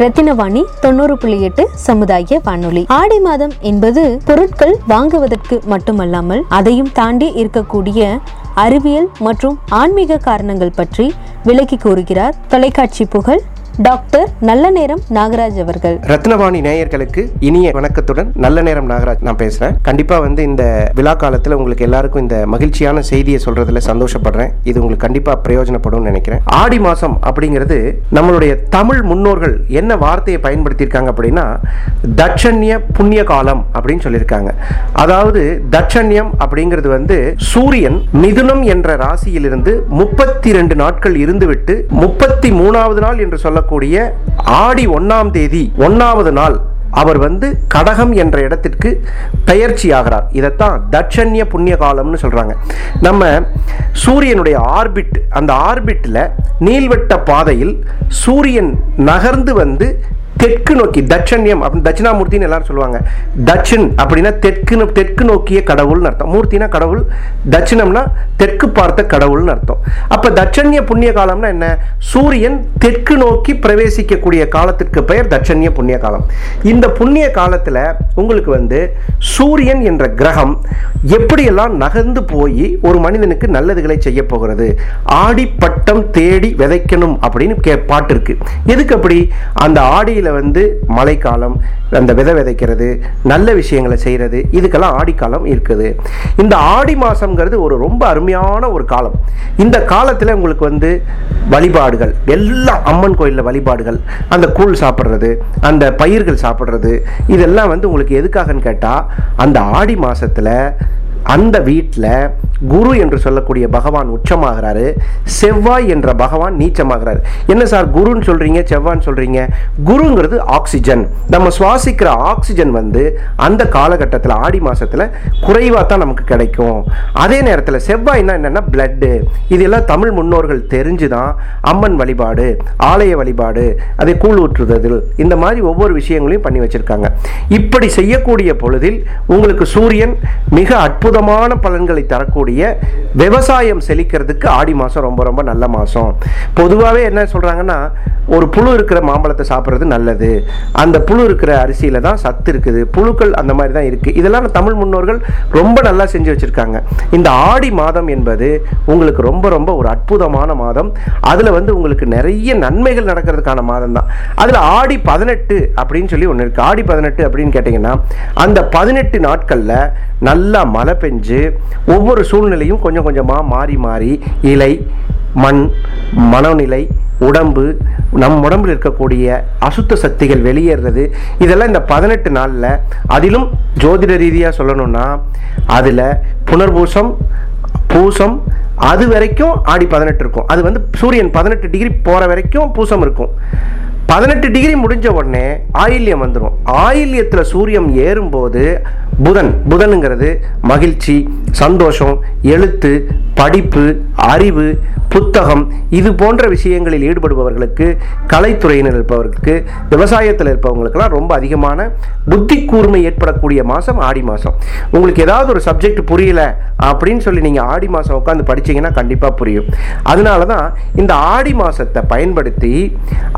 ரத்தினவாணி தொண்ணூறு புள்ளி எட்டு சமுதாய வானொலி. ஆடி மாதம் என்பது பொருட்கள் வாங்குவதற்கு மட்டுமல்லாமல் அதையும் தாண்டி இருக்கக்கூடிய அறிவியல் மற்றும் ஆன்மீக காரணங்கள் பற்றி விளக்கி கூறுகிறார். தொலைக்காட்சி புகழ் டாக்டர் நல்ல நேரம் நாகராஜ் அவர்கள். ரத்னவாணி நேயர்களுக்கு இனிய வணக்கத்துடன் நல்ல நேரம் நாகராஜ் நான் பேசுறேன். கண்டிப்பா வந்து இந்த விழா காலத்துல உங்களுக்கு எல்லாருக்கும் இந்த மகிழ்ச்சியான செய்தியை சொல்றதுல சந்தோஷப்படுறேன். இது உங்களுக்கு கண்டிப்பா பிரயோஜனப்படும் நினைக்கிறேன். ஆடி மாசம் அப்படிங்கிறது நம்மளுடைய தமிழ் முன்னோர்கள் என்ன வார்த்தையை பயன்படுத்தியிருக்காங்க அப்படின்னா தட்சண்ய புண்ணிய காலம் அப்படின்னு சொல்லியிருக்காங்க. அதாவது தட்சண்யம் அப்படிங்கிறது வந்து சூரியன் மிதுனம் என்ற ராசியிலிருந்து முப்பத்தி ரெண்டு நாட்கள் இருந்துவிட்டு முப்பத்தி மூணாவது நாள் என்று சொல்ல சொல்லக்கூடிய ஆடி ஒன்றாம் தேதி ஒன்றாவது நாள் அவர் வந்து கடகம் என்ற இடத்திற்கு பெயர்ச்சி ஆகிறார். இதைத்தான் தட்சண்ய புண்ணிய காலம்னு சொல்றாங்க. நம்ம சூரியனுடைய ஆர்பிட் அந்த ஆர்பிட்டில் நீள்வட்ட பாதையில் சூரியன் நகர்ந்து வந்து தெற்கு நோக்கி தட்சண்யம் அப்படின்னு தட்சிணாமூர்த்தின்னு எல்லாரும் சொல்லுவாங்க. தட்சின் அப்படின்னா தெற்கு தெற்கு நோக்கிய கடவுள்னு அர்த்தம். மூர்த்தினா கடவுள் தட்சிணம்னா தெற்கு பார்த்த கடவுள்னு அர்த்தம். அப்போ தட்சண்ய புண்ணிய காலம்னா என்ன? சூரியன் தெற்கு நோக்கி பிரவேசிக்கக்கூடிய காலத்திற்கு பெயர் தட்சண்ய புண்ணிய காலம். இந்த புண்ணிய காலத்தில் உங்களுக்கு வந்து சூரியன் என்ற கிரகம் எப்படியெல்லாம் நகர்ந்து போய் ஒரு மனிதனுக்கு நல்லதுகளை செய்ய போகிறது? ஆடி பட்டம் தேடி விதைக்கணும் அப்படின்னு கே பாட்டு இருக்கு. எதுக்கு அப்படி? அந்த ஆடியில் வந்து மழைக்காலம் அந்த விதை விதைக்கிறது நல்ல விஷயங்களை செய்கிறது இதுக்கெல்லாம் ஆடிக்காலம் இருக்குது. இந்த ஆடி மாதம்ங்கிறது ஒரு ரொம்ப அருமையான ஒரு காலம். இந்த காலத்தில் உங்களுக்கு வந்து வழிபாடுகள் எல்லாம் அம்மன் கோயிலில் வழிபாடுகள் அந்த கூழ் சாப்பிட்றது அந்த பயிர்கள் சாப்பிட்றது இதெல்லாம் வந்து உங்களுக்கு எதுக்காகன்னு கேட்டால் அந்த ஆடி மாதத்தில் அந்த வீட்டில் குரு என்று சொல்லக்கூடிய பகவான் உச்சமாகிறாரு செவ்வாய் என்ற பகவான் நீச்சமாகிறார். என்ன சார் குருன்னு சொல்கிறீங்க செவ்வான்னு சொல்கிறீங்க குருங்கிறது ஆக்சிஜன். நம்ம சுவாசிக்கிற ஆக்சிஜன் வந்து அந்த காலகட்டத்தில் ஆடி மாதத்தில் குறைவாக தான் நமக்கு கிடைக்கும். அதே நேரத்தில் செவ்வாய்னா என்னென்னா பிளட்டு இதெல்லாம் தமிழ் முன்னோர்கள் தெரிஞ்சு தான் அம்மன் வழிபாடு ஆலய வழிபாடு அதை கூழ் ஊற்றுதல் இந்த மாதிரி ஒவ்வொரு விஷயங்களையும் பண்ணி வச்சுருக்காங்க. இப்படி செய்யக்கூடிய பொழுதில் உங்களுக்கு சூரியன் மிக அற்புதமான பலன்களை தரக்கூடிய விவசாயம் செழிக்கிறதுக்கு ஆடி மாதம் ரொம்ப ரொம்ப நல்ல மாதம் பொதுவாகவே என்ன சொல்கிறாங்கன்னா ஒரு புழு இருக்கிற மாம்பழத்தை சாப்பிட்றது நல்லது. அந்த புழு இருக்கிற அரிசியில் தான் சத்து இருக்குது. புழுக்கள் அந்த மாதிரி தான் இருக்குது இதெல்லாம் தமிழ் முன்னோர்கள் ரொம்ப நல்லா செஞ்சு வச்சுருக்காங்க. இந்த ஆடி மாதம் என்பது உங்களுக்கு ரொம்ப ரொம்ப ஒரு அற்புதமான மாதம். அதில் வந்து உங்களுக்கு நிறைய நன்மைகள் நடக்கிறதுக்கான மாதம் தான். அதில் ஆடி பதினெட்டு அப்படின்னு சொல்லி ஒன்று இருக்குது ஆடி பதினெட்டு அப்படின்னு கேட்டிங்கன்னா அந்த பதினெட்டு நாட்களில் நல்லா மழை பெஞ்சு ஒவ்வொரு சூழ்நிலையும் கொஞ்சம் கொஞ்சமாக மாறி மாறி இலை மண் மனநிலை உடம்பு நம் உடம்பில் இருக்கக்கூடிய அசுத்த சக்திகள் வெளியேறது இதெல்லாம் இந்த பதினெட்டு நாளில் அதிலும் ஜோதிட ரீதியாக சொல்லணும்னா அதில் புனர்பூசம் பூசம் அது வரைக்கும் ஆடி பதினெட்டு இருக்கும். அது வந்து சூரியன் பதினெட்டு டிகிரி போகிற வரைக்கும் பூசம் இருக்கும். பதினெட்டு டிகிரி முடிஞ்ச உடனே ஆயில்யம் வந்துடும் ஆயில்யத்தில் சூரியன் ஏறும்போது புதன் புதனுங்கிறது மகிழ்ச்சி சந்தோஷம் எழுத்து படிப்பு அறிவு புத்தகம் இது போன்ற விஷயங்களில் ஈடுபடுபவர்களுக்கு கலைத்துறையினர் இருப்பவர்களுக்கு விவசாயத்தில் இருப்பவங்களுக்கெல்லாம் ரொம்ப அதிகமான புத்தி கூர்மை ஏற்படக்கூடிய மாதம் ஆடி மாதம் உங்களுக்கு ஏதாவது ஒரு சப்ஜெக்ட் புரியல அப்படின்னு சொல்லி நீங்கள் ஆடி மாதம் உட்காந்து படிச்சீங்கன்னா கண்டிப்பாக புரியும். அதனால தான் இந்த ஆடி மாதத்தை பயன்படுத்தி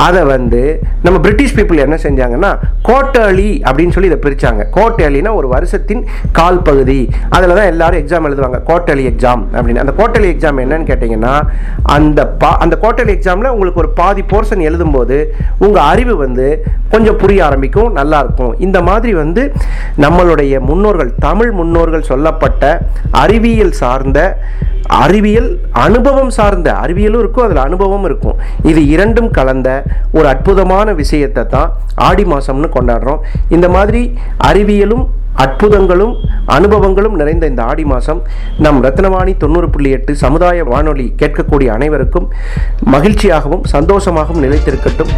அதை வந்து நம்ம பிரிட்டிஷ் பீப்புள் என்ன செஞ்சாங்கன்னா கோட்டேலி அப்படின்னு சொல்லி இதை பிரிச்சாங்க. கோட்டேலினா ஒரு வருஷம் வருஷத்தின் கால் பகுதி அதில் தான் எல்லாரும் எக்ஸாம் எழுதுவாங்க. கோட்டேலி எக்ஸாம் அப்படின்னு. அந்த கோட்டேலி எக்ஸாம் என்னன்னு கேட்டிங்கன்னா அந்த பா அந்த கோட்டேலி எக்ஸாமில் உங்களுக்கு ஒரு பாதி போர்ஷன் எழுதும்போது உங்கள் அறிவு வந்து கொஞ்சம் புரிய ஆரம்பிக்கும் நல்லாயிருக்கும் இந்த மாதிரி வந்து நம்மளுடைய முன்னோர்கள் தமிழ் முன்னோர்கள் சொல்லப்பட்ட அறிவியல் சார்ந்த அறிவியல் அனுபவம் சார்ந்த அறிவியலும் இருக்கும் அதில் அனுபவம் இருக்கும். இது இரண்டும் கலந்த ஒரு அற்புதமான விஷயத்தை தான் ஆடி மாதம்னு கொண்டாடுறோம். இந்த மாதிரி அறிவியலும் அற்புதங்களும் அனுபவங்களும் நிறைந்த இந்த ஆடி மாதம் நம் ரத்னவாணி தொண்ணூறு புள்ளி எட்டு சமுதாய வானொலி கேட்கக்கூடிய அனைவருக்கும் மகிழ்ச்சியாகவும் சந்தோஷமாகவும் நிலைத்திருக்கட்டும்.